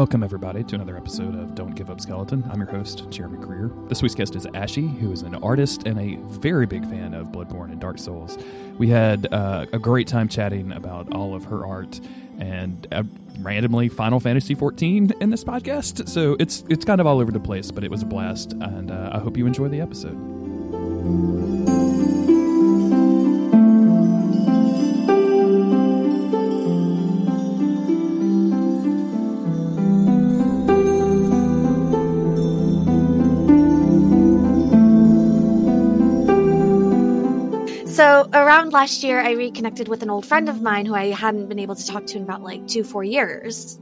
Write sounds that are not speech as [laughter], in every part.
Welcome, everybody, to another episode of Don't Give Up Skeleton. I'm your host, Jeremy Greer. This week's guest is Ashy, who is an artist and a very big fan of Bloodborne and Dark Souls. We had uh, a great time chatting about all of her art and uh, randomly Final Fantasy XIV in this podcast. So it's it's kind of all over the place, but it was a blast, and uh, I hope you enjoy the episode. Around last year, I reconnected with an old friend of mine who I hadn't been able to talk to in about like two, four years.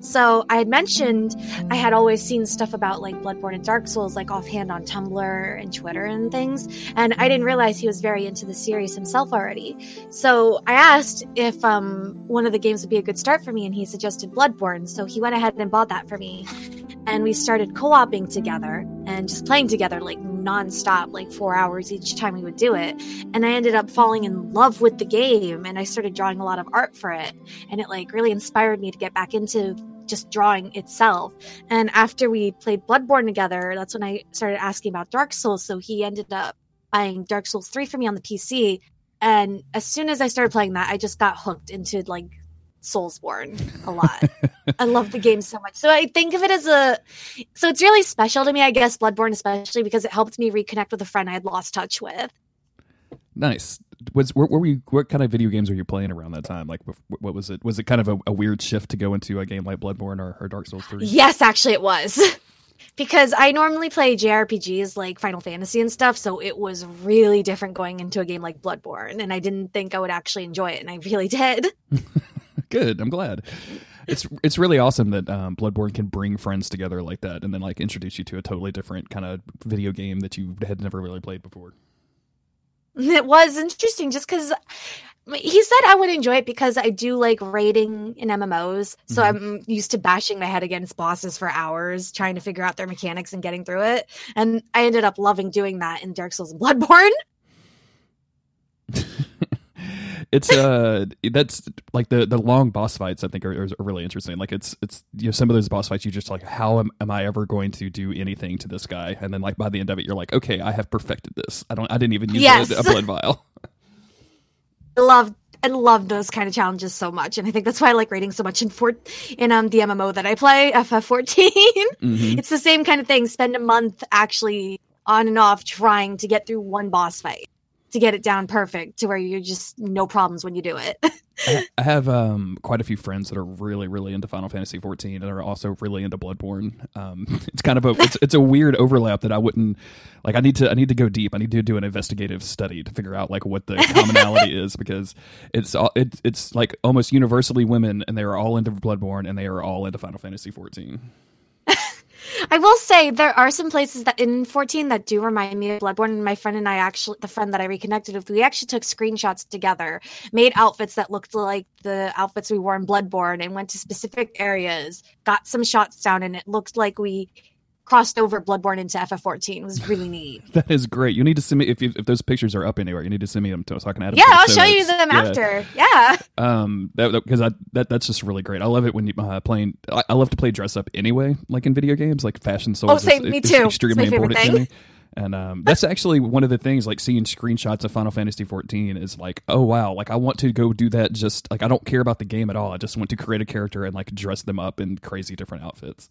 So I had mentioned I had always seen stuff about like Bloodborne and Dark Souls, like offhand on Tumblr and Twitter and things. And I didn't realize he was very into the series himself already. So I asked if um, one of the games would be a good start for me, and he suggested Bloodborne. So he went ahead and bought that for me. And we started co oping together and just playing together like nonstop, like four hours each time we would do it. And I ended up falling in love with the game and I started drawing a lot of art for it. And it like really inspired me to get back into just drawing itself. And after we played Bloodborne together, that's when I started asking about Dark Souls. So he ended up buying Dark Souls 3 for me on the PC. And as soon as I started playing that, I just got hooked into like Soulsborne a lot. I love the game so much. So I think of it as a so it's really special to me, I guess, Bloodborne especially because it helped me reconnect with a friend I had lost touch with. Nice. Was what were you? What kind of video games were you playing around that time? Like, what was it? Was it kind of a, a weird shift to go into a game like Bloodborne or, or Dark Souls Three? Yes, actually, it was. [laughs] because I normally play JRPGs like Final Fantasy and stuff, so it was really different going into a game like Bloodborne, and I didn't think I would actually enjoy it, and I really did. [laughs] [laughs] Good. I'm glad. It's it's really awesome that um, Bloodborne can bring friends together like that, and then like introduce you to a totally different kind of video game that you had never really played before. [laughs] It was interesting, just because he said I would enjoy it because I do like raiding in MMOs. So mm-hmm. I'm used to bashing my head against bosses for hours, trying to figure out their mechanics and getting through it. And I ended up loving doing that in Dark Souls and Bloodborne. [laughs] it's uh that's like the the long boss fights i think are, are, really interesting like it's it's you know some of those boss fights you just like how am, am i ever going to do anything to this guy and then like by the end of it you're like okay i have perfected this i don't i didn't even use yes. a, a blood vial [laughs] i love I love those kind of challenges so much, and I think that's why I like raiding so much in for in um the MMO that I play, [laughs] FF14. Mm-hmm. It's the same kind of thing. Spend a month actually on and off trying to get through one boss fight to get it down perfect to where you're just no problems when you do it. [laughs] I have um, quite a few friends that are really, really into Final Fantasy 14 and are also really into Bloodborne. Um, [laughs] it's kind of a [laughs] it's, it's a weird overlap that I wouldn't like. I need to I need to go deep. I need to do an investigative study to figure out like what the commonality is because it's it, it's like almost universally women and they are all into Bloodborne and they are all into Final Fantasy 14. I will say there are some places that in 14 that do remind me of Bloodborne. And my friend and I actually, the friend that I reconnected with, we actually took screenshots together, made outfits that looked like the outfits we wore in Bloodborne, and went to specific areas, got some shots down, and it looked like we crossed over Bloodborne into FF14. It was really neat. [laughs] that is great. You need to send me if you, if those pictures are up anywhere. You need to send me them to, so I can add them. Yeah, I'll show you them yeah. after. Yeah. Um, that because I that that's just really great. I love it when you uh, playing. I, I, love to play dress up anyway, like in video games, like fashion souls. Oh, same. Is, me too. extremely important thing. to me. And um, that's actually one of the things, like seeing screenshots of Final Fantasy 14 is like, oh wow, like I want to go do that. Just like I don't care about the game at all. I just want to create a character and like dress them up in crazy different outfits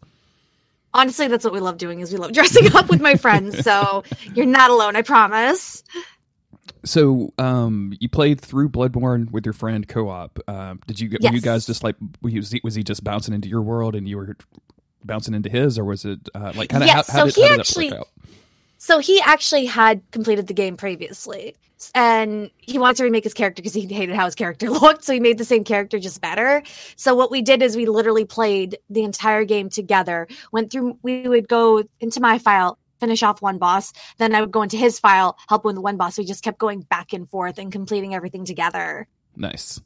honestly that's what we love doing is we love dressing up with my friends so [laughs] you're not alone i promise. So um you played through bloodborne with your friend co-op. Um did you yes. were you guys just like was he, was he just bouncing into your world and you were bouncing into his or was it uh, like kind of yes, how, how, so did, he actually so he actually had completed the game previously and he wanted to remake his character because he hated how his character [laughs] looked. So he made the same character just better. So what we did is we literally played the entire game together. Went through. We would go into my file, finish off one boss, then I would go into his file, help with one boss. We just kept going back and forth and completing everything together. Nice.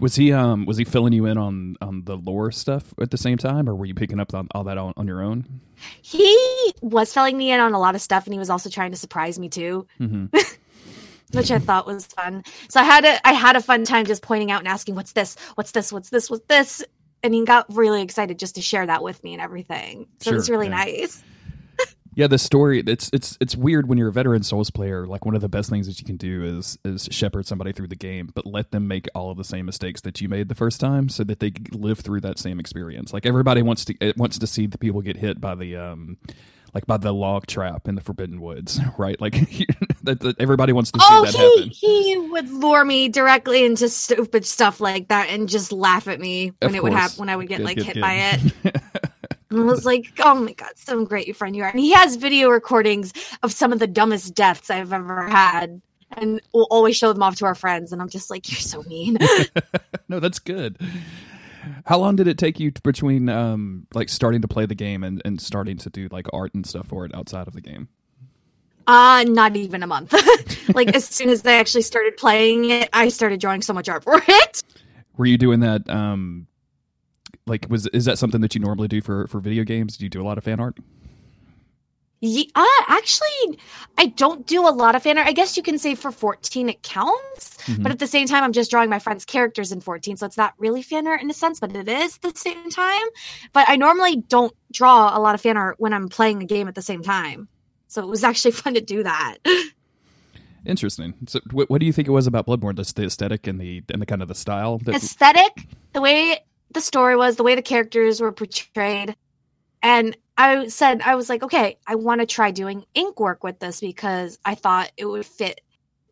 Was he um was he filling you in on on the lore stuff at the same time, or were you picking up on all that on, on your own? He was filling me in on a lot of stuff, and he was also trying to surprise me too. Mm-hmm. [laughs] which I thought was fun. So I had a I had a fun time just pointing out and asking, "What's this? What's this? What's this? What's this?" and he got really excited just to share that with me and everything. So it was really yeah. nice. Yeah, the story it's it's it's weird when you're a veteran Souls player. Like one of the best things that you can do is is shepherd somebody through the game, but let them make all of the same mistakes that you made the first time, so that they live through that same experience. Like everybody wants to it wants to see the people get hit by the um like by the log trap in the Forbidden Woods, [laughs] right? Like [laughs] that, that everybody wants to see Oh, that he happen. he would lure me directly into stupid stuff like that and just laugh at me when Of it would happen when I would get Good, like good, hit good. by it. [laughs] And I was like, oh my god, some great friend you are. And he has video recordings of some of the dumbest deaths I've ever had. And we'll always show them off to our friends. And I'm just like, you're so mean. [laughs] no, that's good. How long did it take you to, between um like starting to play the game and, and starting to do like art and stuff for it outside of the game? uh, not even a month. [laughs] like as soon as I actually started playing it, I started drawing so much art for it. Were you doing that? Um, like, was is that something that you normally do for for video games? Do you do a lot of fan art? Yeah, uh, actually, I don't do a lot of fan art. I guess you can say for 14 it counts, Mhm. but at the same time, I'm just drawing my friends' characters in 14, so it's not really fan art in a sense, but it is at the same time. But I normally don't draw a lot of fan art when I'm playing a game at the same time. So it was actually [laughs] fun to do that. Interesting. So, what, what do you think it was about Bloodborne? Just the aesthetic and the and the kind of the style. That, Aesthetic, the way the story was, the way the characters were portrayed. And I said, I was like, okay, I want to try doing ink work with this because I thought it would fit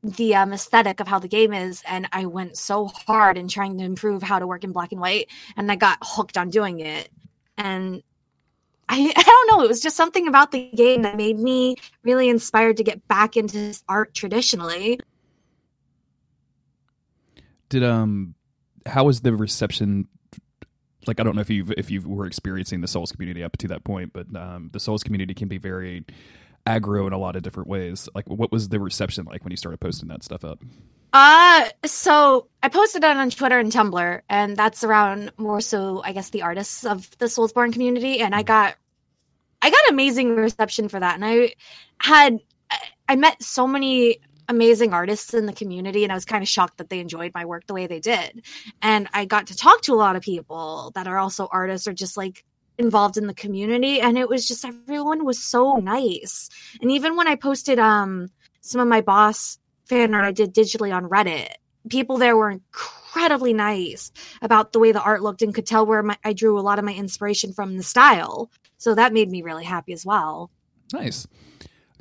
the um, aesthetic of how the game is. And I went so hard in trying to improve how to work in black and white. And I got hooked on doing it. And I, [laughs] I don't know, it was just something about the game that made me really inspired to get back into art traditionally. did um, how was the reception? Like, I don't know if you if you were experiencing the Souls community up to that point, but um, the Souls community can be very aggro in a lot of different ways. Like, what was the reception like when you started posting that stuff up? Uh so I posted it on Twitter and Tumblr, and that's around more so I guess the artists of the Soulsborne community, and I got I got amazing reception for that. And I had I- I met so many amazing artists in the community and I was kind of shocked that they enjoyed my work the way they did. And I got to talk to a lot of people that are also artists or just like involved in the community and it was just everyone was so nice. And even when I posted um some of my boss fan art I did digitally on Reddit. People there were incredibly nice about the way the art looked and could tell where my, I drew a lot of my inspiration from the style. So that made me really happy as well. Nice.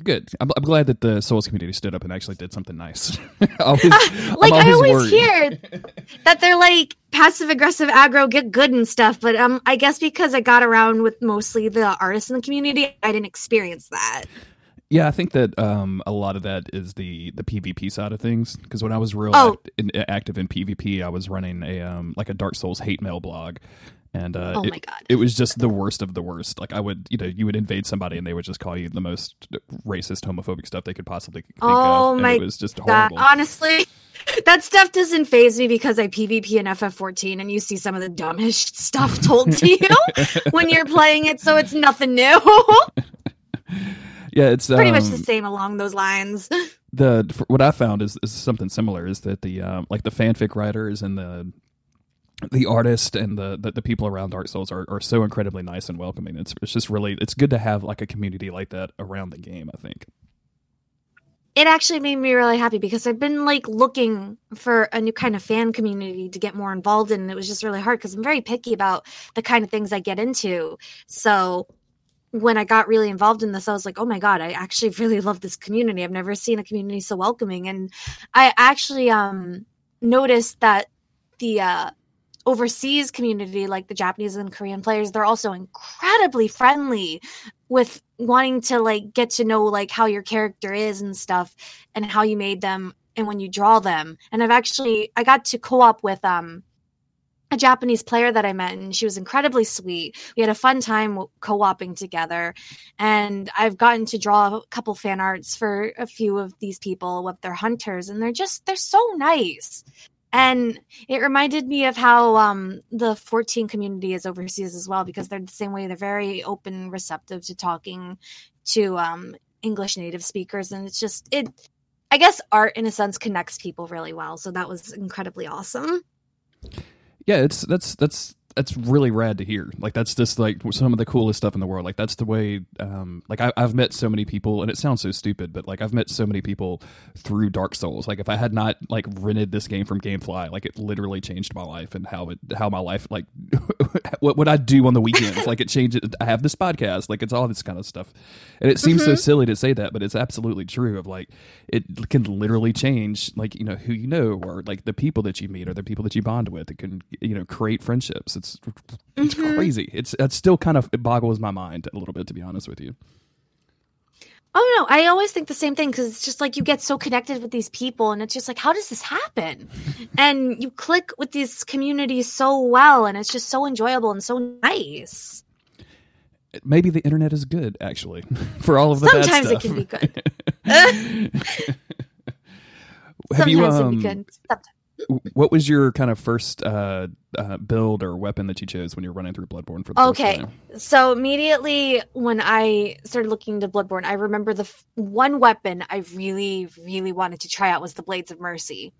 Good. I'm, I'm glad that the Souls community stood up and actually did something nice. [laughs] always, [laughs] like I'm I always worried. hear that they're like passive aggressive aggro get good and stuff, but um I guess because I got around with mostly the artists in the community, I didn't experience that. Yeah, I think that um, a lot of that is the the PvP side of things. Because when I was real Oh. act- in, active in PvP, I was running a um, like a Dark Souls hate mail blog, and uh, Oh it, my god. it was just the worst of the worst. Like I would, you know, you would invade somebody and they would just call you the most racist, homophobic stuff they could possibly think Oh of. my it was just That horrible. honestly [laughs] that stuff doesn't faze me because I PvP in FF14 and you see some of the dumbest [laughs] stuff told to you [laughs] when you're playing it, so it's nothing new. yeah, it's Pretty um, much the same along those lines. the what I found is, is something similar is that the um, like the fanfic writers and the the artist and the, the, the people around Dark Souls are, are so incredibly nice and welcoming. It's it's just really it's good to have like a community like that around the game. I think. it actually made me really happy because I've been like looking for a new kind of fan community to get more involved in. And it was just really hard because I'm very picky about the kind of things I get into. So when I got really involved in this, I was like, oh my God, I actually [laughs] really love this community. I've never seen a community so welcoming. And I actually um, noticed that the uh, overseas community, like the Japanese and Korean players, they're also incredibly friendly with wanting to like get to know like how your character is and stuff and how you made them and when you draw them. And I've actually I got to co-op with um a Japanese player that I met and she was incredibly sweet. We had a fun time co-oping together and I've gotten to draw a couple fan arts for a few of these people with their hunters and they're just they're so nice. And it reminded me of how um, the 14 community is overseas as well, because they're the same way. They're very open, receptive to talking to um, English native speakers. And it's just, it, I guess art in a sense connects people really well. So that was incredibly awesome. Yeah, it's that's that's that's really rad to hear. Like that's just like some of the coolest stuff in the world. Like that's the way. Um, like I, I've met so many people, and it sounds so stupid, but like I've met so many people through Dark Souls. Like if I had not like rented this game from GameFly, like it literally changed my life and how it how my life like [laughs] what would I do on the weekends? like it changed. It, I have this podcast. Like it's all this kind of stuff, and it seems mm-hmm. so silly to say that, but it's absolutely true. Of like it can literally change like you know who you know or like the people that you meet or the people that you bond with. It can you know create friendships. It's it's mm-hmm. crazy. It's it still kind of it boggles my mind a little bit to be honest with you. Oh no, I always think the same thing because it's just like you get so connected with these people, and it's just like, how does this happen? [laughs] and you click with these communities so well, and it's just so enjoyable and so nice. Maybe the internet is good, actually, [laughs] for all of the [laughs] Sometimes it can be good. Have Sometimes you um, it be good. Sometimes what was your kind of first uh, uh, build or weapon that you chose when you're running through Bloodborne for the okay. first time? So immediately when I started looking into Bloodborne, I remember the f- one weapon I really, really wanted to try out was the Blades of Mercy.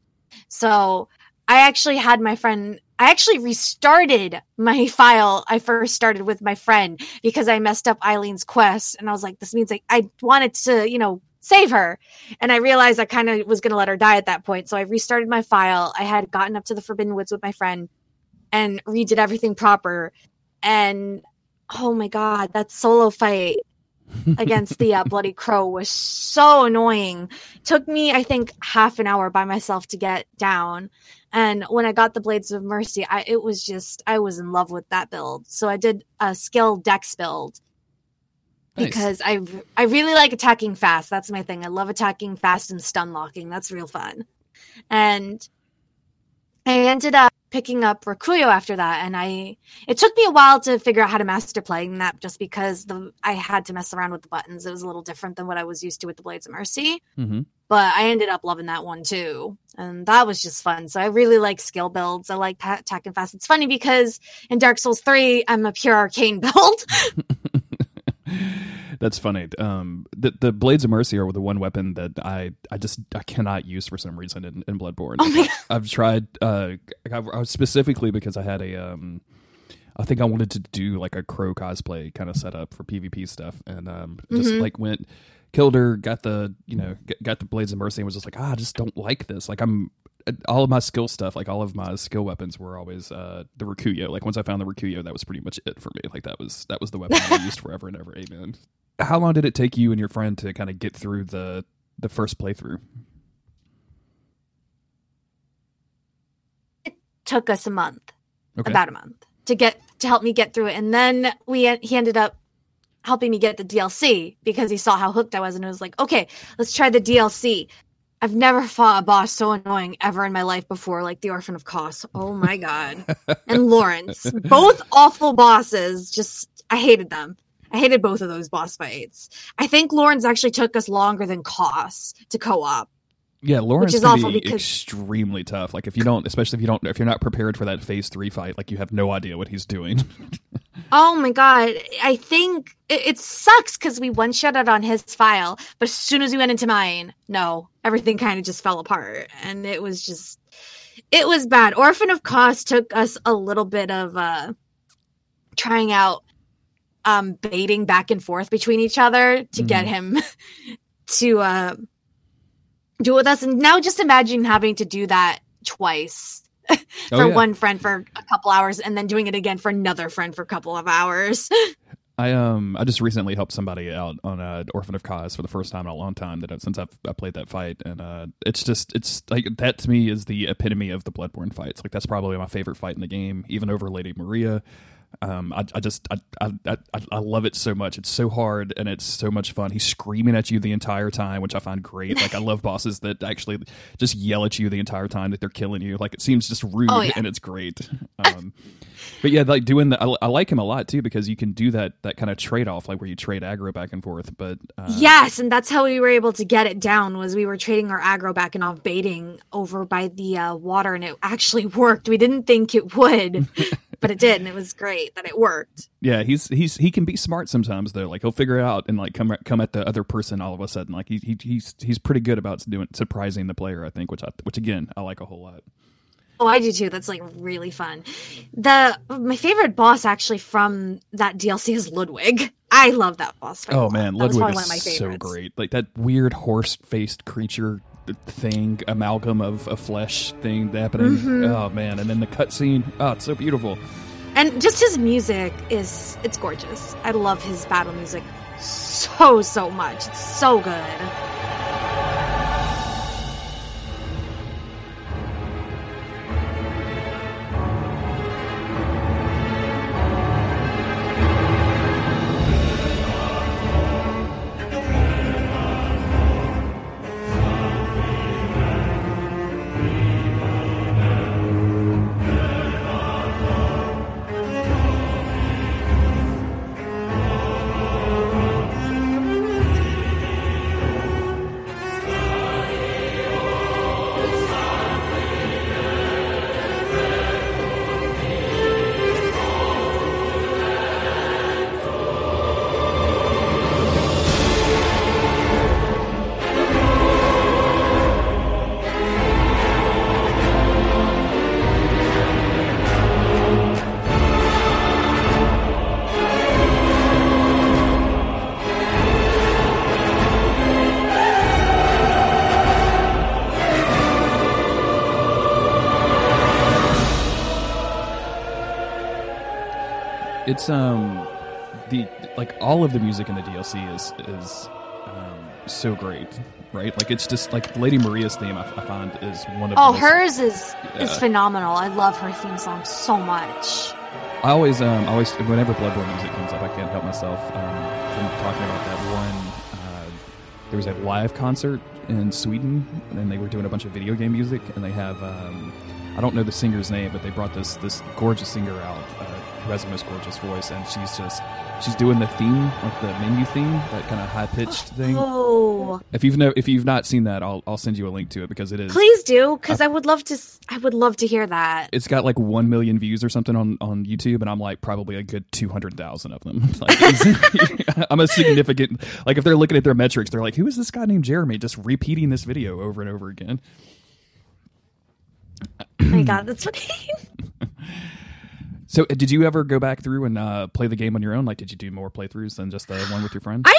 So I actually had my friend. I actually restarted my [laughs] file I first started with my friend because I messed up Eileen's quest, and I was like, "This means like I wanted to, you know, save her. And I realized I kind of was going to let her die at that point. So I restarted my file. I had gotten up to the Forbidden Woods with my friend and redid everything proper. And oh my God, that solo fight [laughs] against the uh, Bloody Crow was so annoying. Took me, I think, half an hour by myself to get down. And when I got the Blades of Mercy, I, it was just, I was in love with that build. So I did a skill dex build because I I really like attacking fast. That's my thing. I love attacking fast and stun locking. That's real fun. And I ended up picking up Rakuyo after that, and I it took me a while to figure out how to master playing that, just because the I had to mess around with the buttons. It was a little different than what I was used to with the Blades of Mercy. Mm-hmm. But I ended up loving that one too, and that was just fun. So I really like skill builds. I like attacking fast. It's funny because in Dark Souls three, I'm a pure arcane [laughs] build. [laughs] [laughs] That's funny. Um, the the blades of mercy are the one weapon that I I just I cannot use for some reason in, in Bloodborne. Oh I've tried uh, specifically because I had a um, I think I wanted to do like a crow cosplay kind of setup for PvP stuff, and um, just mm-hmm. like went killed her, got the you know got the blades of mercy, and was just like ah, I just don't like this. Like I'm all of my skill stuff, like all of my skill weapons, were always uh, the Rakuyo. Like once I found the Rakuyo, that was pretty much it for me. Like that was that was the weapon I used forever and ever. Amen. How long did it take you and your friend to kind of get through the the first playthrough? It took us a month, okay. about a month, to get to help me get through it, and then we he ended up helping me get the DLC because he saw how hooked I was, and it was like, okay, let's try the DLC. I've never fought a boss so annoying ever in my life before, like the Orphan of Kos. Oh my god. [laughs] and Lawrence. Both awful bosses. Just I hated them. I hated both of those boss fights. I think Lawrence actually took us longer than Kos to co-op. Yeah, Lawrence which is awful be because... extremely tough. Like if you don't, especially if you don't, if you're not prepared for that phase three fight, like you have no idea what he's doing. [laughs] oh my god! I think it, it sucks because we one shot it on his file, but as soon as we went into mine, no, everything kind of just fell apart, and it was just, it was bad. Orphan of Kos took us a little bit of uh trying out um baiting back and forth between each other to mm-hmm. get him [laughs] to uh do it with us. And now just imagine having to do that twice [laughs] for oh, yeah. one friend for a couple hours and then doing it again for another friend for a couple of hours. [laughs] I um I just recently helped somebody out on uh, Orphan of Kos for the first time in a long time that since I've I played that fight and uh it's just it's like that to me is the epitome of the Bloodborne fights like that's probably my favorite fight in the game even over Lady Maria um, I, I just I, I, I love it so much. It's so hard and it's so much fun. He's screaming at you the entire time, which I find great. Like I love [laughs] bosses that actually just yell at you the entire time that they're killing you. Like it seems just rude oh, yeah. and it's great. Um, [laughs] but yeah, like doing the I, I, like him a lot too because you can do that that kind of trade off, like where you trade aggro back and forth. But uh, yes, and that's how we were able to get it down. Was we were trading our aggro back and off baiting over by the uh, water, and it actually [laughs] worked. We didn't think it would. But it did, and it was great that it worked. Yeah, he's he's he can be smart sometimes though. Like he'll figure it out and like come come at the other person all of a sudden. Like he, he he's he's pretty good about doing surprising the player. I think, which I which again I like a whole lot. Oh, I do too. That's like really fun. The my favorite boss actually from that DLC is Ludwig. I love that boss. Fight Oh man, Ludwig probably one of my is so great. Like that weird horse-faced creature thing, amalgam of a flesh thing happening. Mhm. Oh man, and then the cutscene. Oh, it's so beautiful. And just his music is it's gorgeous. I love his battle music so so much. It's so good. It's um the like all of the music in the DLC is is um, so great, right? Like it's just like Lady Maria's theme. I, I find is one of Oh, most- hers is is phenomenal. I love her theme song so much. I always, um, I always, whenever Bloodborne music comes up, I can't help myself um, from talking about that one. Uh, there was a live concert in Sweden, and they were doing a bunch of video game music, and they have, um, I don't know the singer's name, but they brought this this gorgeous singer out uh, who has the most gorgeous voice, and she's just, she's doing the theme, like the menu theme, that kind of high pitched oh, thing. Oh, If you've no, if you've not seen that, I'll I'll send you a link to it because it is. please do, because I would love to. I would love to hear that. it's got like one million views or something on, on YouTube, and I'm like probably a good two hundred thousand of them. [laughs] Like, [laughs] I'm a significant. Like if they're looking at their metrics, they're like, "Who is this guy named Jeremy just repeating this video over and over again?" Oh my God, that's what. [laughs] So, uh, did you ever go back through and uh, play the game on your own? Like, did you do more playthroughs than just the one with your friend? I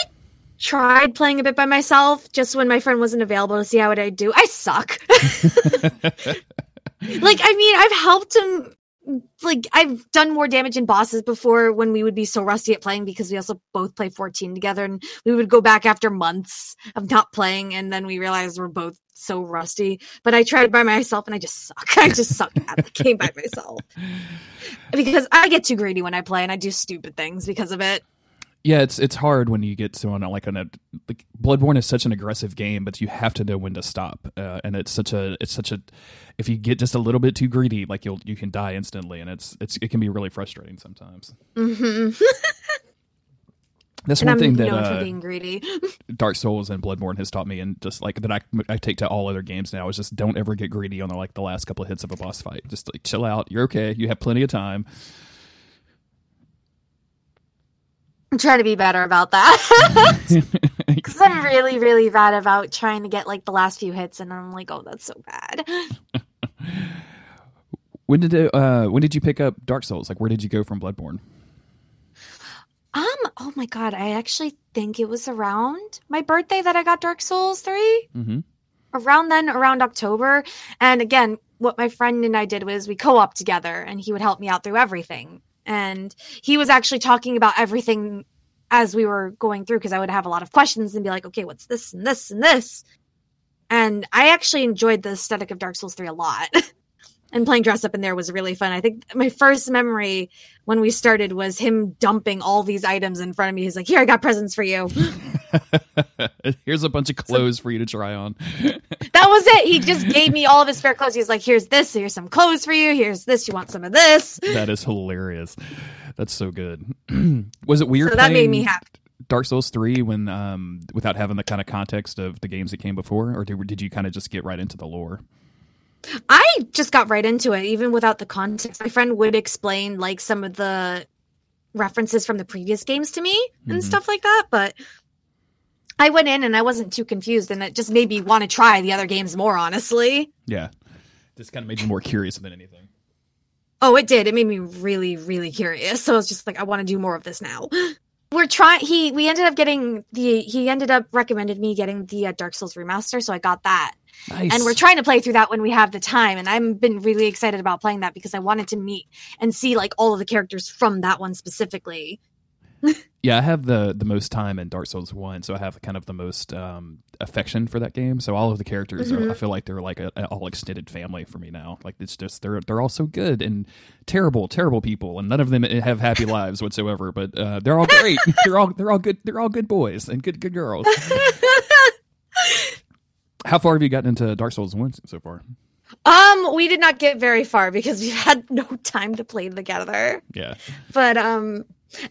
tried playing a bit by myself just when my friend wasn't available to see how would I do. I suck. [laughs] [laughs] like I mean, I've helped him like I've done more damage in bosses before when we would be so rusty at playing because we also both play 14 together and we would go back after months of not playing and then we realized we're both so rusty. But I tried by myself and I just suck. [laughs] I just suck at the game by myself. [laughs] Because I get too greedy when I play and I do stupid things because of it. Yeah, it's it's hard when you get someone like on a like Bloodborne is such an aggressive game, but you have to know when to stop. Uh, and it's such a it's such a if you get just a little bit too greedy, like you'll you can die instantly, and it's it's it can be really frustrating sometimes. hmm [laughs] That's And one I'm thing that uh, being greedy. [laughs] Dark Souls and Bloodborne has taught me, and just like that I I take to all other games now is just don't ever get greedy on the like the last couple of hits of a boss fight. Just like chill out, you're okay, you have plenty of time. I'm trying to be better about that. [laughs] [laughs] Because I'm really, really bad about trying to get like the last few hits, and I'm like, oh, that's so bad. [laughs] when did it, uh when did you pick up Dark Souls? Like where did you go from Bloodborne? Um, oh my god, I actually think it was around my birthday that I got Dark Souls 3. Mm-hmm. Around then, around October. And again, what my friend and I did was we co op together, and he would help me out through everything. And he was actually talking about everything as we were going through because I would have a lot of questions and be like, okay, what's this and this and this? And I actually enjoyed the aesthetic of Dark Souls 3 a lot. [laughs] and playing dress up in there was really fun. I think my first memory when we started was him dumping all these items in front of me. He's like, here, I got presents for you. [laughs] [laughs] Here's a bunch of clothes for you to try on. [laughs] that was it. He just gave me all of his spare clothes. He's like, here's this, here's some clothes for you, here's this, you want some of this. that is hilarious. That's so good. [clears throat] Was it weird? So that made me happy. Dark Souls three when um without having the kind of context of the games that came before, or did, did you kind of just get right into the lore? I just got right into it, even without the context. My friend would explain like some of the references from the previous games to me and Mhm. stuff like that, but I went in and I wasn't too confused, and it just made me want to try the other games more, honestly. Yeah, Just kind of made me more curious than anything. Oh, it did. It made me really, really curious. So I was just like, I want to do more of this now. [gasps] We're trying. He we ended up getting the. He ended up recommended me getting the uh, Dark Souls remaster, so I got that. Nice. And we're trying to play through that when we have the time. And I've been really excited about playing that because I wanted to meet and see like all of the characters from that one specifically. Yeah, I have the the most time in Dark Souls One, so I have kind of the most um, affection for that game. So all of the characters, are, I Mhm. feel like they're like a, a all extended family for me now. Like it's just they're they're all so good and terrible, terrible people, and none of them have happy lives whatsoever. But uh, they're all great. [laughs] they're all they're all good. They're all good boys and good good girls. [laughs] How far have you gotten into Dark Souls One so far? Um, we did not get very far because we had no time to play together. Yeah, But um,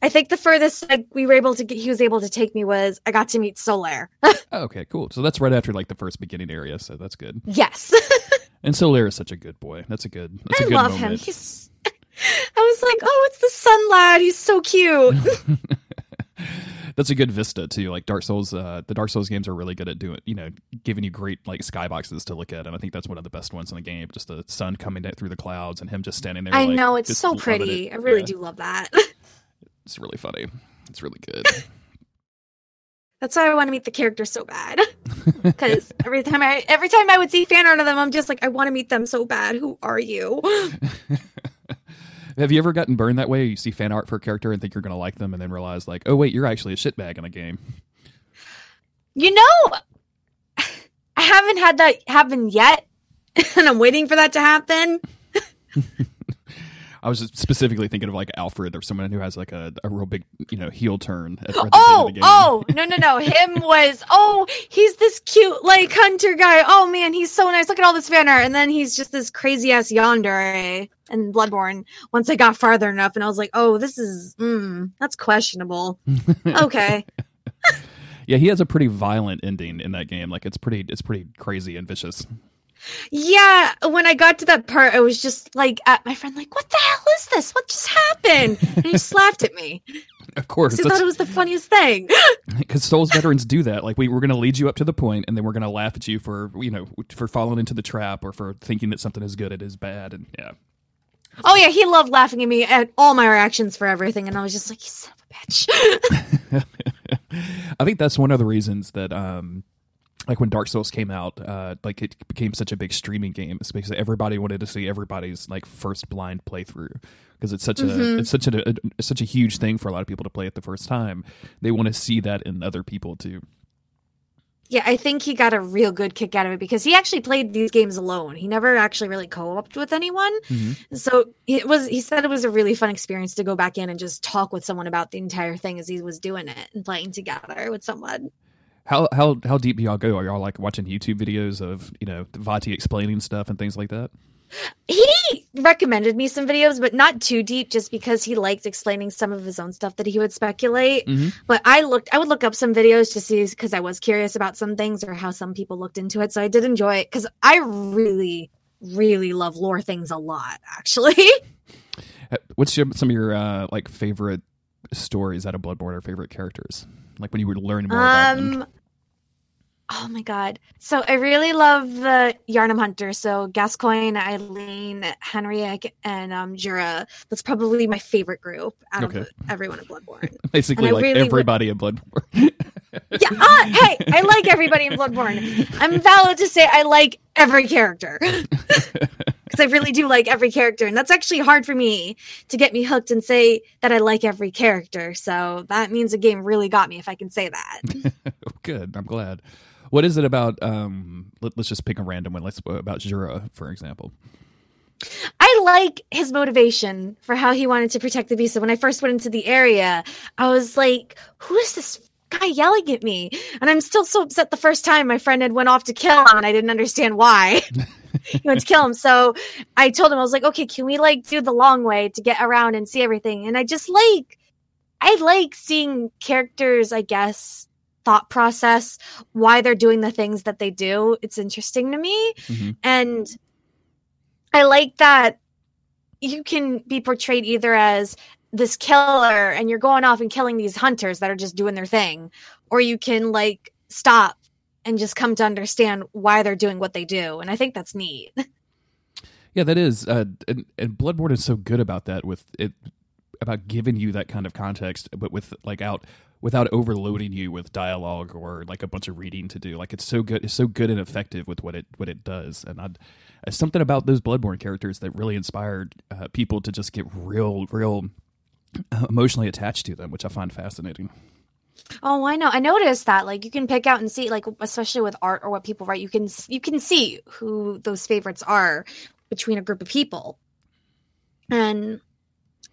I think the furthest like we were able to get, he was able to take me was I got to meet Solaire. [laughs] oh, okay, cool. So that's right after like the first beginning area, so that's good. yes, [laughs] And Solaire is such a good boy. That's a good. That's a I good love him. He's. [laughs] I was like, oh, it's the sun lad. He's so cute. that's a good vista too. Like Dark Souls, uh, the Dark Souls games are really good at doing, you know, giving you great like skyboxes to look at, and I think that's one of the best ones in the game. Just the sun coming through the clouds and him just standing there. I like, know it's so pretty. it. I really Yeah, do love that. It's really funny. It's really good. [laughs] That's why I want to meet the characters so bad. [laughs] Because every time I every time I would see fan art of them, I'm just like, I want to meet them so bad. Who are you? [laughs] Have you ever gotten burned that way? You see fan art for a character and think you're gonna like them, and then realize like, oh wait, you're actually a shitbag in a game. You know, I haven't had that happen yet, and I'm waiting for that to happen. I was specifically thinking of like Alfred or someone who has like a, a real big, you know, heel turn at, at Oh, of the game. oh, no, no, no. [laughs] Him was, oh, he's this cute, like, hunter guy. Oh, man, he's so nice. Look at all this art. And then he's just this crazy ass yandere and Bloodborne once I got farther enough. And I was like, oh, this is, mm, that's questionable. [laughs] Okay. [laughs] Yeah, he has a pretty violent ending in that game. Like it's pretty, it's pretty crazy and vicious. Yeah, when I got to that part, I was just like at my friend, like, "What the hell is this? What just happened?" And he just [laughs] laughed at me. Of course, He thought it was the funniest thing. [laughs] because Souls veterans do that. Like we we're going to lead you up to the point, and then we're going to laugh at you for you know for falling into the trap or for thinking that something is good, it is bad, and yeah. Oh yeah, he loved laughing at me at all my reactions for everything, and I was just like, "You son of a bitch." [laughs] I think that's one of the reasons that um like when Dark Souls came out, uh like it became such a big streaming game. It's because everybody wanted to see everybody's like first blind playthrough because it's such a Mhm. it's such a, a it's such a huge thing for a lot of people to play it the first time. They want to see that in other people too. yeah, I think he got a real good kick out of it because he actually played these games alone. He never actually really co-opted with anyone. So it was. He said it was a really fun experience to go back in and just talk with someone about the entire thing as he was doing it and playing together with someone. How how how deep do y'all go? Are y'all like watching YouTube videos of you know Vaati explaining stuff and things like that? He recommended me some videos, but not too deep, just because he liked explaining some of his own stuff that he would speculate. Mhm. But I looked, I would look up some videos to see because I was curious about some things or how some people looked into it. So I did enjoy it because I really, really love lore things a lot. Actually, [laughs] Uh, What's your, some of your uh, like favorite stories out of Bloodborne or favorite characters? Like when you would learn more about them. um, oh my god! So I really love the Yharnam Hunter. So Gascoigne, Eileen, Henriette, and um, Djura. That's probably my favorite group out Okay. of everyone in Bloodborne. [laughs] Basically, like really would- everybody in Bloodborne. [laughs] Yeah, uh, hey, I like everybody in Bloodborne. I'm valid to say I like every character [laughs] because I really do like every character, and that's actually hard for me to get me hooked and say that I like every character. So that means the game really got me, if I can say that. [laughs] Good. I'm glad. What is it about? Um, let, us just pick a random one. Let's about Djura, for example. I like his motivation for how he wanted to protect the beast. So when I first went into the area, I was like, "Who is this?" guy yelling at me and i'm still so upset the first time my friend had went off to kill him and i didn't understand why [laughs] [laughs] he went to kill him. So I told him, I was like, okay, can we like do the long way to get around and see everything? And I just like, I like seeing characters, I guess, thought process, why they're doing the things that they do. It's interesting to me. Mhm. And I like that you can be portrayed either as this killer and you're going off and killing these hunters that are just doing their thing, or you can like stop and just come to understand why they're doing what they do. And I think that's neat. [laughs] Yeah, that is, uh, and, and Bloodborne is so good about that with it about giving you that kind of context, but with like out without overloading you with dialogue or like a bunch of reading to do. Like it's so good, it's so good and effective with what it what it does, and I'd, something about those Bloodborne characters that really inspired uh, people to just get real, real uh, emotionally attached to them, which I find fascinating. Oh, I know. I noticed that. Like, you can pick out and see, like, especially with art or what people write, you can you can see who those favorites are between a group of people. And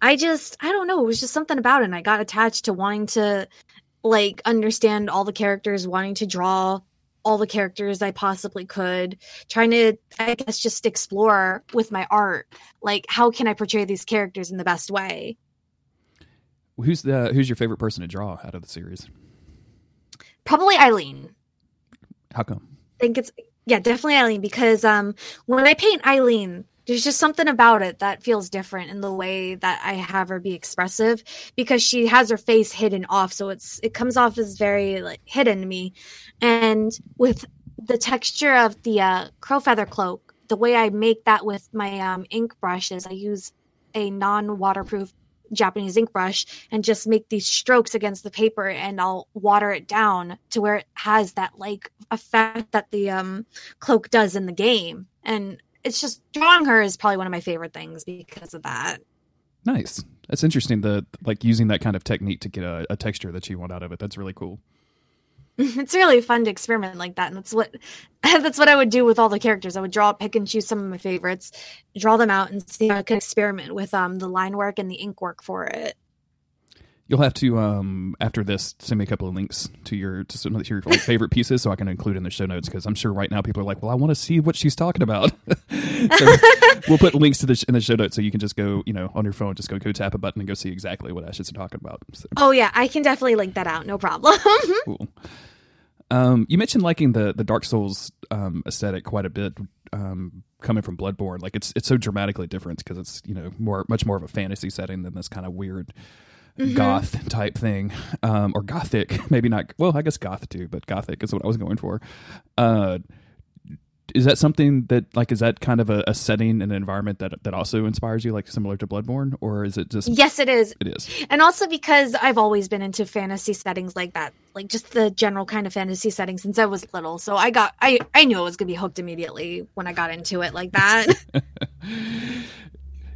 I just, I don't know. It was just something about it. And I got attached to wanting to, like, understand all the characters, wanting to draw all the characters I possibly could, trying to, I guess, just explore with my art, like, how can I portray these characters in the best way? Who's the who's your favorite person to draw out of the series? Probably Eileen. How come? I think it's yeah, definitely Eileen because um when I paint Eileen, there's just something about it that feels different in the way that I have her be expressive because she has her face hidden off, so it's it comes off as very like hidden to me, and with the texture of the uh, crow feather cloak, the way I make that with my um, ink brushes, I use a non-waterproof Japanese ink brush and just make these strokes against the paper and I'll water it down to where it has that like effect that the um cloak does in the game. And it's just drawing her is probably one of my favorite things because of that. Nice. That's interesting. The like using that kind of technique to get a, a texture that you want out of it. That's really cool. [laughs] it's really fun to experiment like that and that's what [laughs] that's what i would do with all the characters. I would draw pick and choose some of my favorites draw them out and see how i could experiment with um the line work and the ink work for it you'll have to um after this send me a couple of links to your to some of your like, [laughs] favorite pieces so i can include in the show notes because i'm sure right now people are like well i want to see what she's talking about [laughs] so [laughs] we'll put links to this in the show notes so you can just go you know on your phone just go go tap a button and go see exactly what ashes are talking about so. oh yeah i can definitely link that out no problem cool um, you mentioned liking the the Dark Souls um, aesthetic quite a bit, um, coming from Bloodborne. Like it's it's so dramatically different because it's you know more much more of a fantasy setting than this kind of weird mm-hmm. goth type thing, um, or gothic. [laughs] Maybe not. Well, I guess goth too, but gothic is what I was going for. Uh, is that something that like is that kind of a, a, setting and an environment that that also inspires you like similar to bloodborne or is it just yes it is it is and also because i've always been into fantasy settings like that like just the general kind of fantasy setting since i was little so i got i i knew i was gonna be hooked immediately when i got into it like that [laughs]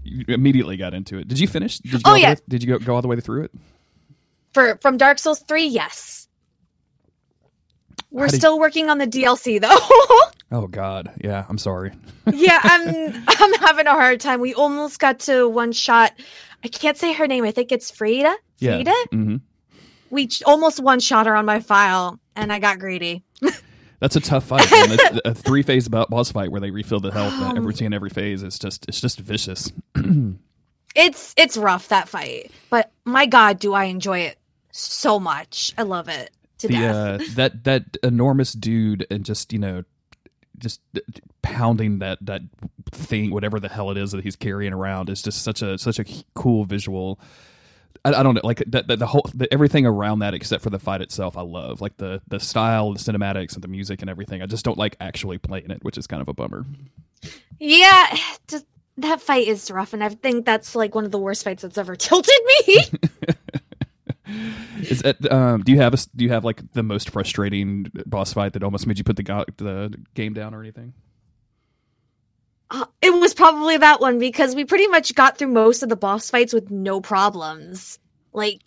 you immediately got into it did you finish did you oh yeah way, did you go, go all the way through it for from dark souls 3 yes we're still working on the DLC [laughs] though. oh God, yeah. I'm sorry. [laughs] yeah, I'm. I'm having a hard time. We almost got to one shot. I can't say her name. I think it's Frida. Frida. Yeah. Mm-hmm. We almost one shot her on my file, and I got greedy. [laughs] That's a tough fight. a three phase boss fight where they refill the health um, every in every phase. It's just it's just vicious. it's it's rough that fight, but my God, do I enjoy it so much. I love it to the, death. Uh, that that enormous dude and just you know just pounding that that thing whatever the hell it is that he's carrying around is just such a such a cool visual I, I don't know like that the, the, whole the, everything around that except for the fight itself I love. Like the the style the cinematics and the music and everything I just don't like actually playing it which is kind of a bummer. Yeah just that fight is rough and I think that's like one of the worst fights that's ever [laughs] tilted me. [laughs] Is that um, do you have a do you have like the most frustrating boss fight that almost made you put the go- the game down or anything? Uh, it was probably that one because we pretty much got through most of the boss fights with no problems. Like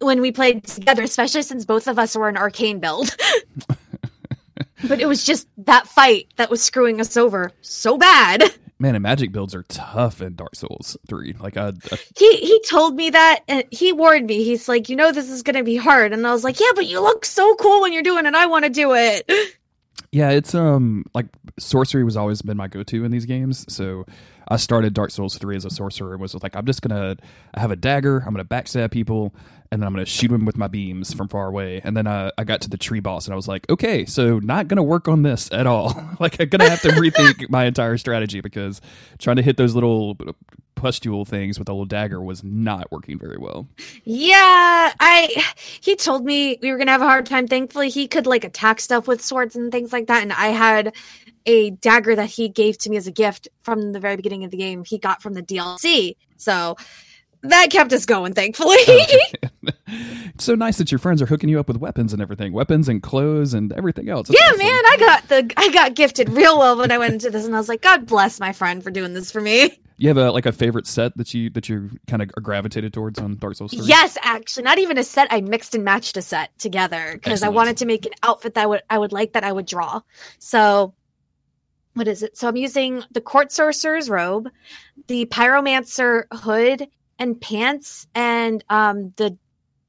when we played together, especially since both of us were an arcane build. [laughs] but it was just that fight that was screwing us over so bad man, and magic builds are tough in Dark Souls three. Like I, I, he he told me that, and he warned me. He's like, you know, this is gonna be hard, and I was like, yeah, but you look so cool when you're doing it. I want to do it. Yeah, it's um like sorcery was always been my go to in these games, so. I started Dark Souls 3 as a sorcerer and was like, I'm just going to I have a dagger, I'm going to backstab people, and then I'm going to shoot them with my beams from far away. And then uh, I got to the tree boss, and I was like, okay, so not going to work on this at all. [laughs] like I'm going to have to rethink [laughs] my entire strategy because trying to hit those little pustule things with a little dagger was not working very well. Yeah, I he told me we were going to have a hard time. Thankfully, he could like attack stuff with swords and things like that, and I had a dagger that he gave to me as a gift from the very beginning of the game. He got from the DLC. So that kept us going, thankfully. it's [laughs] [laughs] so nice that your friends are hooking you up with weapons and everything, weapons and clothes and everything else. That's yeah, awesome. man, I got the I got gifted real well when I went into this, and I was like, God bless my friend for doing this for me. You have a like a favorite set that you that you kind of gravitated towards on Dark Souls 3? Yes, actually, not even a set. I mixed and matched a set together because I wanted to make an outfit that I would I would like that I would draw. So what is it? So I'm using the court sorcerer's robe, the pyromancer hood, and pants and um the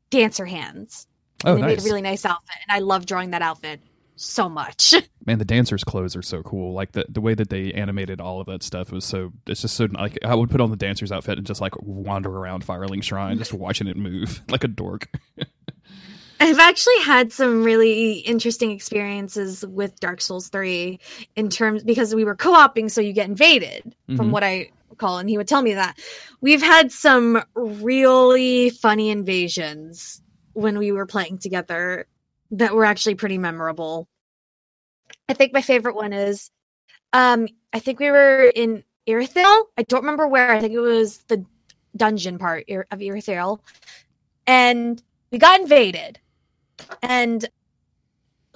dancer hands. Oh, they nice. made a really nice outfit, and I love drawing that outfit so much. [laughs] Man, the dancers' clothes are so cool. Like the the way that they animated all of that stuff was so. It's just so like I would put on the dancer's outfit and just like wander around Firelink Shrine, just watching it move [laughs] like a dork. [laughs] I've actually had some really interesting experiences with Dark Souls 3 in terms because we were co-oping so you get invaded mm-hmm. from what I recall and he would tell me that. We've had some really funny invasions when we were playing together that were actually pretty memorable. I think my favorite one is um I think we were in Irithyll. I don't remember where. I think it was the dungeon part of Irithyll. And we got invaded and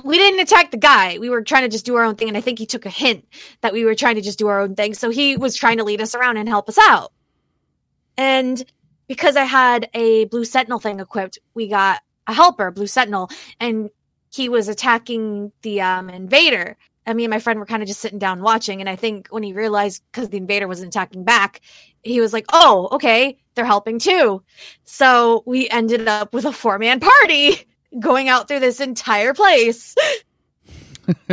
we didn't attack the guy. We were trying to just do our own thing. And I think he took a hint that we were trying to just do our own thing. So he was trying to lead us around and help us out. And because I had a blue sentinel thing equipped, we got a helper, blue sentinel, and he was attacking the um, invader. And me and my friend were kind of just sitting down watching. And I think when he realized because the invader wasn't attacking back, he was like, oh, okay, they're helping too. So we ended up with a four man party [laughs] going out through this entire place. [laughs]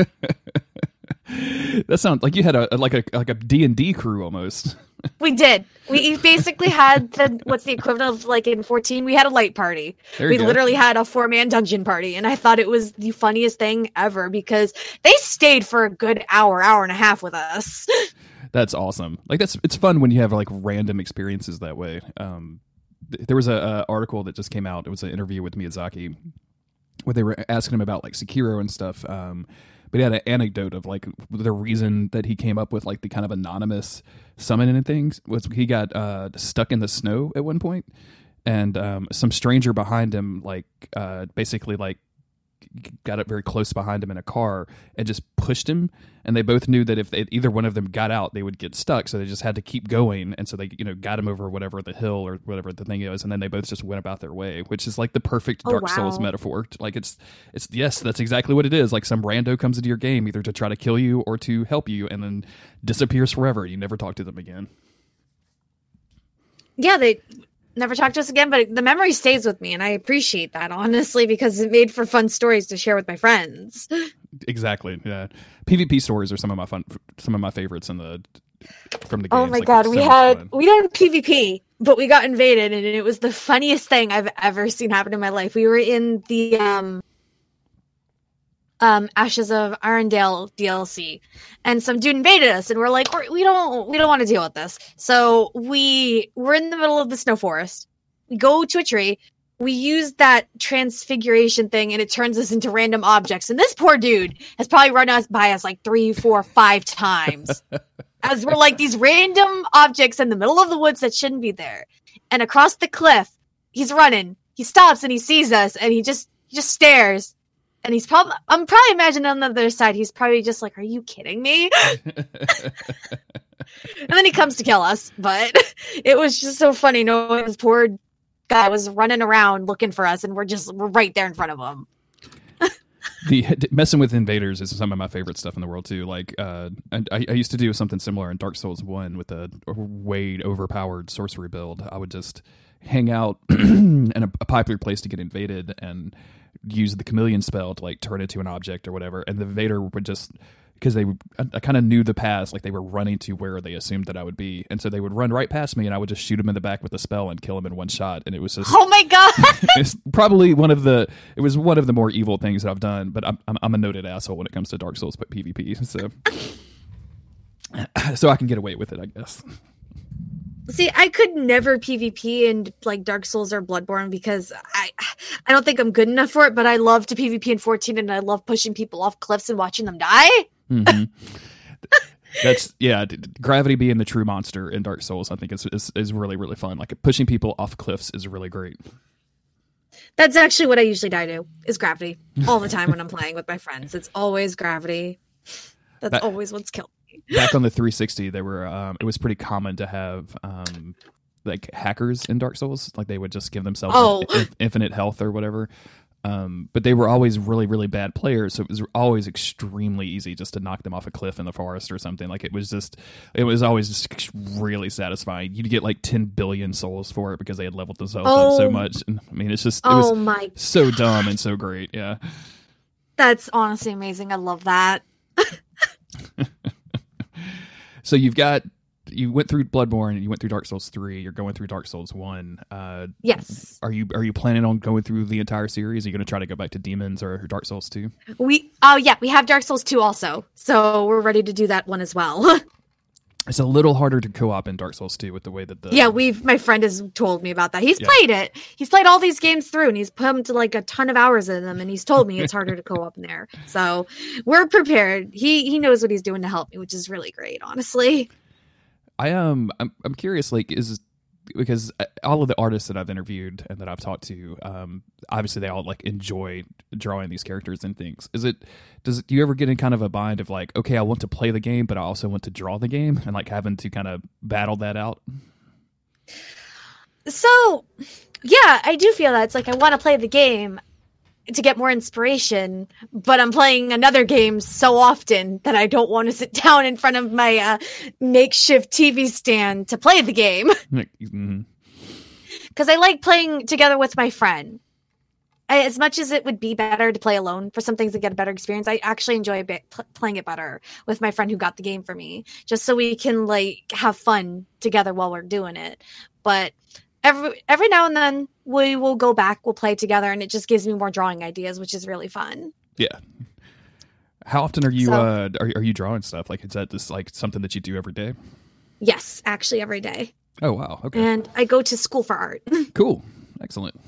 that sounds like you had a like a like a D and D crew almost. [laughs] we did. We basically had the what's the equivalent of like in 14 we had a light party. We go. literally had a four man dungeon party and I thought it was the funniest thing ever because they stayed for a good hour, hour and a half with us. [laughs] That's awesome. Like that's it's fun when you have like random experiences that way. Um there was a, a article that just came out. It was an interview with Miyazaki where they were asking him about like Sekiro and stuff. Um, but he had an anecdote of like the reason that he came up with like the kind of anonymous summoning and things was he got uh, stuck in the snow at one point, and um, some stranger behind him like uh, basically like got up very close behind him in a car and just pushed him. And they both knew that if they, either one of them got out they would get stuck. So they just had to keep going. And so they you know got him over whatever the hill or whatever the thing is. And then they both just went about their way which is like the perfect oh, dark wow. souls metaphor. Like it's it's yes that's exactly what it is. Like some rando comes into your game either to try to kill you or to help you and then disappears forever you never talk to them again. Yeah they never talk to us again, but the memory stays with me, and I appreciate that honestly because it made for fun stories to share with my friends. Exactly. Yeah, PvP stories are some of my fun, some of my favorites in the from the. Games. Oh my like, god, we had fun. we did PvP, but we got invaded, and it was the funniest thing I've ever seen happen in my life. We were in the um um Ashes of Ariandel DLC, and some dude invaded us, and we're like, we're, we don't we don't want to deal with this. So we we're in the middle of the snow forest. We go to a tree. We use that transfiguration thing, and it turns us into random objects. And this poor dude has probably run us by us like three, four, five times, [laughs] as we're like these random objects in the middle of the woods that shouldn't be there. And across the cliff, he's running. He stops and he sees us, and he just he just stares and he's probably I'm probably imagining on the other side he's probably just like, Are you kidding me? [laughs] and then he comes to kill us. But [laughs] it was just so funny knowing this poor guy was running around looking for us and we're just we're right there in front of him. [laughs] the messing with invaders is some of my favorite stuff in the world too. Like, uh, I, I used to do something similar in Dark Souls One with a way overpowered sorcery build. I would just hang out [clears throat] in a, a popular place to get invaded and use the chameleon spell to like turn into an object or whatever, and the Vader would just because they I, I kind of knew the path, like they were running to where they assumed that I would be, and so they would run right past me, and I would just shoot them in the back with a spell and kill them in one shot, and it was just oh my god, [laughs] it's probably one of the it was one of the more evil things that I've done, but I'm I'm, I'm a noted asshole when it comes to Dark Souls but PvP, so [laughs] so I can get away with it, I guess. See, I could never PvP in like Dark Souls or Bloodborne because I I don't think I'm good enough for it, but I love to PvP in 14 and I love pushing people off cliffs and watching them die. mm-hmm. [laughs] That's yeah. Gravity being the true monster in Dark Souls, I think is, is is really really fun. Like pushing people off cliffs is really great. That's actually what I usually die to is gravity all the time when I'm playing with my friends. It's always gravity. That's That- always what's killed. Back on the 360, they were um, it was pretty common to have um, like hackers in Dark Souls. Like they would just give themselves Oh. in- infinite health or whatever. Um, but they were always really really bad players, so it was always extremely easy just to knock them off a cliff in the forest or something. Like it was just it was always just really satisfying. You'd get like 10 billion souls for it because they had leveled themselves up so Oh. much. And, I mean, it's just it was Oh my, so dumb and so great. Yeah. that's honestly amazing. I love that. [laughs] So you've got you went through Bloodborne and you went through Dark Souls three. You're going through Dark Souls one. Uh, Yes. are you are you planning on going through the entire series? Are you going to try to go back to Demons or Dark Souls two? We oh yeah, we have Dark Souls 2 also. So we're ready to do that one as well. [laughs] It's a little harder to co-op in Dark Souls two with the way that the yeah, we've my friend has told me about that. He's Yeah. played it. He's played all these games through and he's pumped like a ton of hours in them and he's told me it's harder to co-op in there. [laughs] So we're prepared. He he knows what he's doing to help me, which is really great, honestly. I um I'm I'm curious like is because uh, all of the artists that I've interviewed and that I've talked to um obviously they all like enjoy drawing these characters and things. Is it does it, do you ever get in kind of a bind of like okay I want to play the game but I also want to draw the game and like having to kind of battle that out? So, yeah, I do feel that it's like I want to play the game to get more inspiration, but I'm playing another game so often that I don't want to sit [laughs] down in front of my uh, makeshift TV stand to play the game [laughs] because I like playing together with my friend. As much as it would be better to play alone for some things and get a better experience, I actually enjoy a bit pl- playing it better with my friend who got the game for me, just so we can like have fun together while we're doing it. But every every now and then we will go back, we'll play together, and it just gives me more drawing ideas, which is really fun. Yeah. How often are you So- uh are, are you drawing stuff? Like is that just like something that you do every day? Yes, actually every day, Oh wow. Okay. and I go to school for art. [laughs] Cool. Excellent.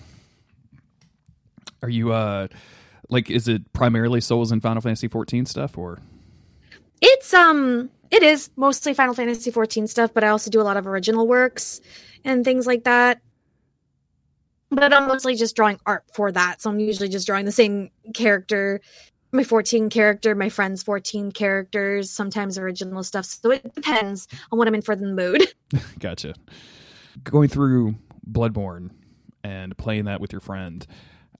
Are you uh like is it primarily Souls and Final Fantasy 14 stuff or It's um it is mostly Final Fantasy 14 stuff, but I also do a lot of original works and things like that. But I'm mostly just drawing art for that. So I'm usually just drawing the same character, my 14 character, my friend's 14 characters, sometimes original stuff. So it depends on what I'm in for the mood. [laughs] gotcha. Going through Bloodborne and playing that with your friend.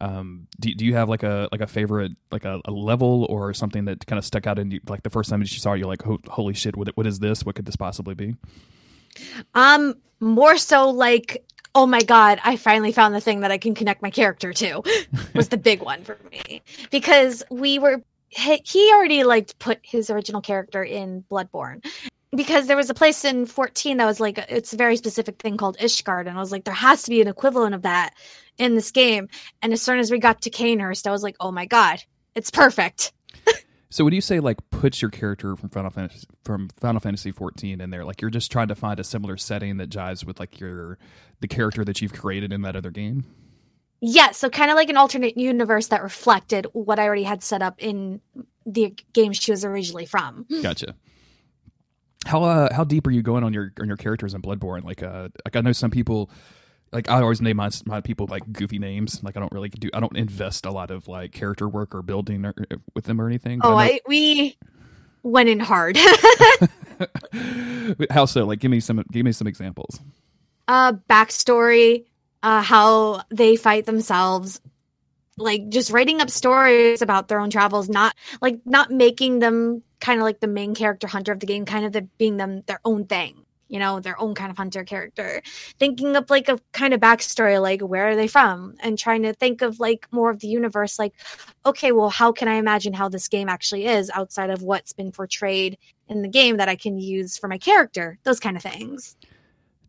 Um, do, do you have like a like a favorite like a, a level or something that kind of stuck out in you like the first time that you saw it you're like holy shit what what is this what could this possibly be Um, more so like, oh my god, I finally found the thing that I can connect my character to. [laughs] was the big one for me because we were he, he already like put his original character in Bloodborne. Because there was a place in 14 that was like it's a very specific thing called Ishgard, and I was like, there has to be an equivalent of that in this game. And as soon as we got to Cainhurst, I was like, oh my god, it's perfect. [laughs] So when you say like puts your character from Final Fantasy from Final Fantasy 14 in there, like you're just trying to find a similar setting that jives with like your the character that you've created in that other game. Yeah, so kind of like an alternate universe that reflected what I already had set up in the game she was originally from. Gotcha. How uh how deep are you going on your on your characters in Bloodborne? Like uh like I know some people like I always name my my people like goofy names. Like I don't really do I don't invest a lot of like character work or building or, with them or anything. Oh, I know- I we went in hard. [laughs] [laughs] how so? Like give me some give me some examples. uh backstory, uh how they fight themselves, like just writing up stories about their own travels, not like not making them kind of like the main character hunter of the game, kind of the, being them their own thing. You know, their own kind of hunter character. Thinking of like a kind of backstory, like where are they from? And trying to think of like more of the universe, like, okay, well, how can I imagine how this game actually is outside of what's been portrayed in the game that I can use for my character? Those kind of things.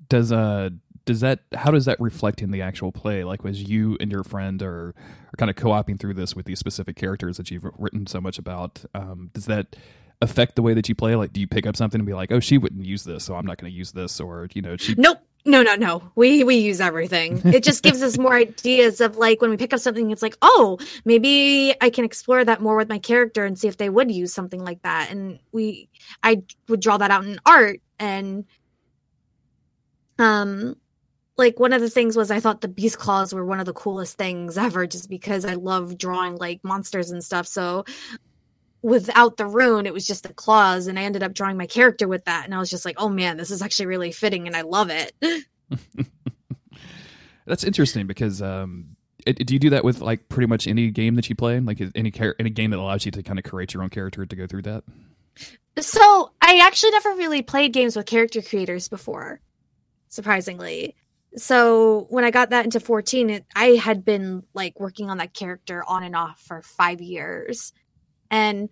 does uh does that how does that reflect in the actual play like was you and your friend are, are kind of co-oping through this with these specific characters that you've written so much about um does that affect the way that you play like do you pick up something and be like oh she wouldn't use this so i'm not going to use this or you know she Nope. No, no, no. We we use everything. [laughs] It just gives us more ideas of like when we pick up something, it's like, oh, maybe I can explore that more with my character and see if they would use something like that. And we, I would draw that out in art, and um, like one of the things was I thought the beast claws were one of the coolest things ever, just because I love drawing like monsters and stuff. So without the rune, it was just the claws, and I ended up drawing my character with that, and I was just like, oh man, this is actually really fitting, and I love it. [laughs] [laughs] That's interesting because um, it, do you do that with like pretty much any game that you play? Like any char- any game that allows you to kind of create your own character to go through that? So I actually never really played games with character creators before, surprisingly. So when I got that into 14, it, I had been like working on that character on and off for five years. And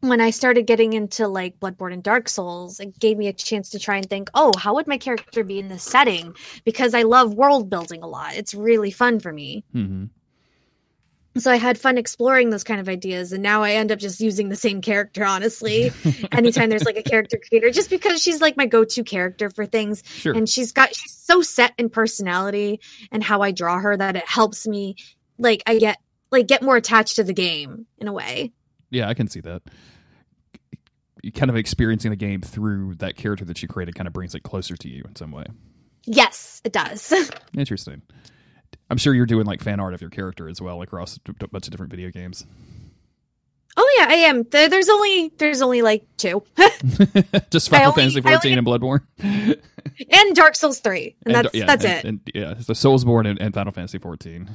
when I started getting into like Bloodborne and Dark Souls, it gave me a chance to try and think, oh, how would my character be in this setting? Because I love world building a lot. It's really fun for me. Mm-hmm. So I had fun exploring those kind of ideas, and now I end up just using the same character. Honestly, [laughs] anytime there's like a character creator, just because she's like my go-to character for things, sure. and she's got she's so set in personality and how I draw her that it helps me like I get like get more attached to the game in a way. Yeah, I can see that. Kind of experiencing the game through that character that you created kind of brings it closer to you in some way. Yes, it does. [laughs] Interesting. I'm sure you're doing like fan art of your character as well across a bunch of different video games. Oh yeah, I am. There's only there's only like two. [laughs] [laughs] Just Final only, Fantasy 14 only, and Bloodborne, and Dark Souls 3, and, and that's yeah, that's and, it. And, yeah, so Soulsborne and, and Final Fantasy 14.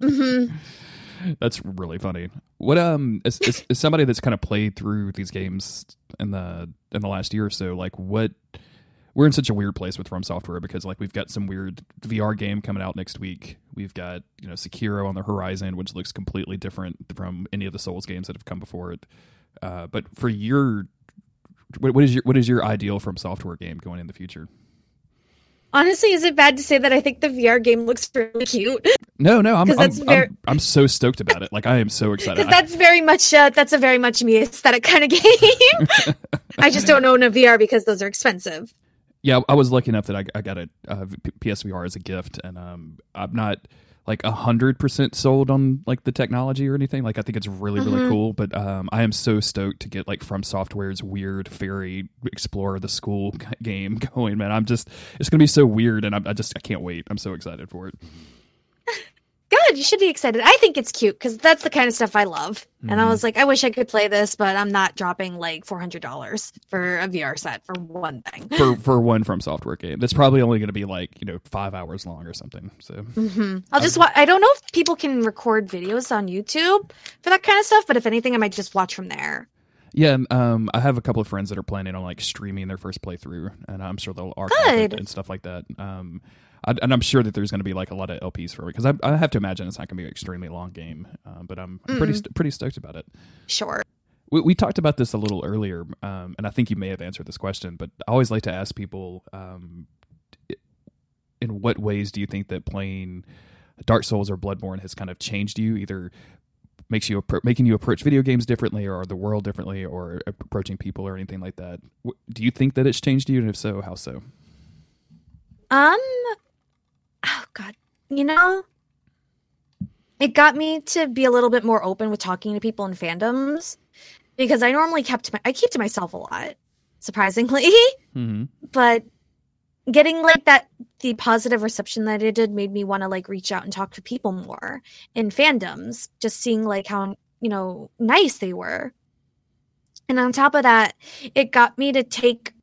Mm-hmm. That's really funny. What um, as, as, as somebody that's kind of played through these games in the in the last year or so, like what we're in such a weird place with From Software because like we've got some weird VR game coming out next week. We've got you know Sekiro on the horizon, which looks completely different from any of the Souls games that have come before it. Uh, but for your what, what is your what is your ideal From Software game going in the future? Honestly, is it bad to say that I think the VR game looks really cute? No, no, I'm I'm, very... I'm, I'm, so stoked about it. Like I am so [laughs] excited. that's very much uh, that's a very much me aesthetic kind of [laughs] game. [laughs] I just don't own a VR because those are expensive yeah, I was lucky enough that I, I got a, a PSVR as a gift, and um, I'm not like a hundred percent sold on like the technology or anything. Like I think it's really really mm-hmm. cool, but um, I am so stoked to get like from Software's weird fairy Explorer the school [laughs] game going. Man, I'm just it's gonna be so weird, and I, I just I can't wait. I'm so excited for it. Good. You should be excited. I think it's cute because that's the kind of stuff I love. Mm-hmm. And I mm-hmm. was like, I wish I could play this, but I'm not dropping like four hundred dollars for a VR set for one thing. For [laughs] for one from software game, that's probably only going to be like you know five hours long or something. So mm-hmm. I'll just. Wa- I don't know if people can record videos on YouTube for that kind of stuff, but if anything, I might just watch from there. Yeah, um, I have a couple of friends that are planning on like streaming their first playthrough, and I'm sure they'll archive it and stuff like that. Um, I, and I'm sure that there's going to be like a lot of LPs for it because I, I, have to imagine it's not going to be an extremely long game. Uh, but I'm, mm. pretty pretty stoked about it. Sure. We, we talked about this a little earlier, um, and I think you may have answered this question, but I always like to ask people, um, in what ways do you think that playing Dark Souls or Bloodborne has kind of changed you, either makes you making you approach video games differently or the world differently or approaching people or anything like that do you think that it's changed you and if so how so um oh god. You know it got me to be a little bit more open with talking to people in fandoms because i normally kept my i keep to myself a lot surprisingly. [laughs] Mm-hmm. but getting like that the positive reception that it did made me want to like reach out and talk to people more in fandoms just seeing like how you know nice they were. And on top of that it got me to take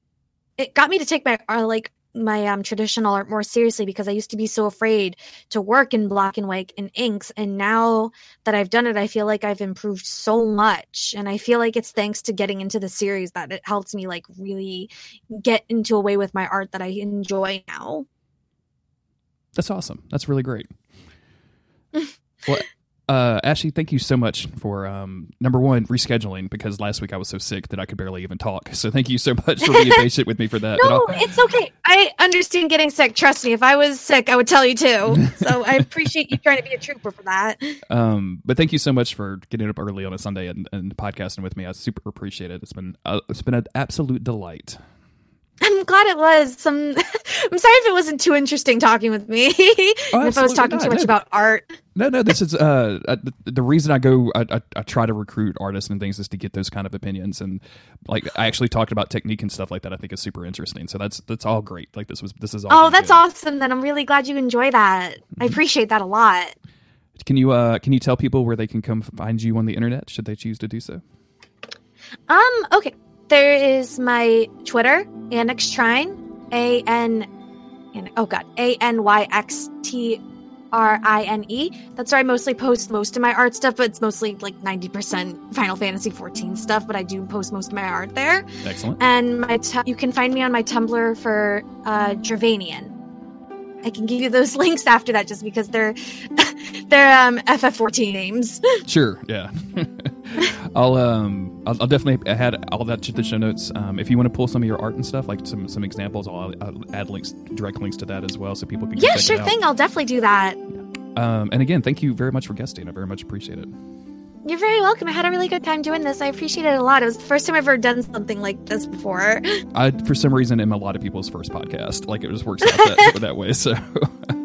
it got me to take my uh, like my um, traditional art more seriously because I used to be so afraid to work in black and white and inks. And now that I've done it, I feel like I've improved so much. And I feel like it's thanks to getting into the series that it helps me like really get into a way with my art that I enjoy now. That's awesome. That's really great. [laughs] well, uh, Ashy, thank you so much for um, number one rescheduling because last week I was so sick that I could barely even talk. So thank you so much for being [laughs] patient with me for that. no, it's okay. I understand getting sick. Trust me, if I was sick, I would tell you too. So [laughs] I appreciate you trying to be a trooper for that. Um, but thank you so much for getting up early on a Sunday and, and podcasting with me. I super appreciate it. It's been uh, it's been an absolute delight. I'm glad it was. Some [laughs] I'm sorry if it wasn't too interesting talking with me. Oh, [laughs] if I was talking not, too much no. about art. No, no, this is uh, uh, the, the reason I go, I, I, I try to recruit artists and things is to get those kind of opinions, and like I actually talked about technique and stuff like that. I think is super interesting. So that's that's all great. Like this was this is all. Oh, that's good. awesome. Then I'm really glad you enjoy that. I appreciate that a lot. Can you uh can you tell people where they can come find you on the internet should they choose to do so? Um, okay. There is my Twitter, Annex Trine, A N oh god, A N Y X T R I N E. That's where I mostly post most of my art stuff, but it's mostly like 90% Final Fantasy 14 stuff, but I do post most of my art there. Excellent. And my t- you can find me on my Tumblr for uh Dravanian. I can give you those [laughs] links after that just because they're [laughs] they're um FF14 names. [laughs] Sure. Yeah. I'll um I'll, I'll definitely add all that to the show notes. Um, if you want to pull some of your art and stuff, like some some examples, I'll, I'll add links, direct links to that as well, so people can yeah, sure thing. I'll definitely do that. Um, and again, thank you very much for guesting. I very much appreciate it. You're very welcome. I had a really good time doing this. I appreciate it a lot. It was the first time I've ever done something like this before. I, for some reason, am a lot of people's first podcast. Like it just works out that, [laughs] that way. So, [laughs]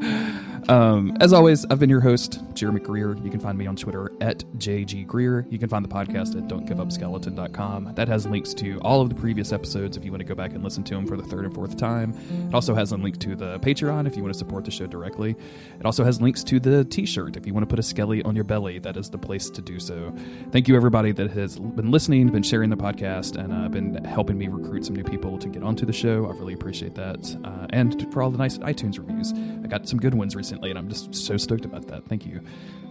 um, as always, I've been your host, Jeremy Greer. You can find me on Twitter at JG Greer. You can find the podcast at don'tgiveupskeleton.com. That has links to all of the previous episodes if you want to go back and listen to them for the third and fourth time. It also has a link to the Patreon if you want to support the show directly. It also has links to the t shirt if you want to put a skelly on your belly. That is the place to do so. Thank you, everybody that has been listening, been sharing the podcast, and uh, been helping me recruit some new people to get onto the show. I really appreciate that. Uh, and for all the nice iTunes reviews. I got some good ones recently, and I'm just so stoked about that. Thank you.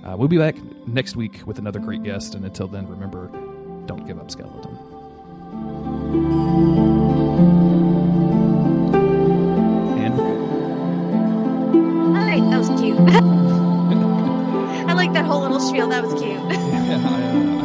Uh, we'll be back next week with another great guest, and until then, remember don't give up, skeleton. And All right, that was cute. [laughs] I like that whole little spiel. That was cute. [laughs] yeah, I, uh,